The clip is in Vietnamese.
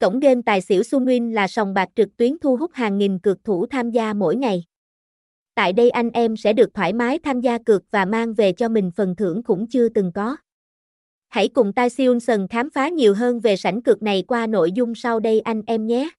Cổng game tài xỉu Sunwin là sòng bạc trực tuyến thu hút hàng nghìn cược thủ tham gia mỗi ngày. Tại đây anh em sẽ được thoải mái tham gia cược và mang về cho mình phần thưởng cũng chưa từng có. Hãy cùng Tai Siunson khám phá nhiều hơn về sảnh cược này qua nội dung sau đây anh em nhé.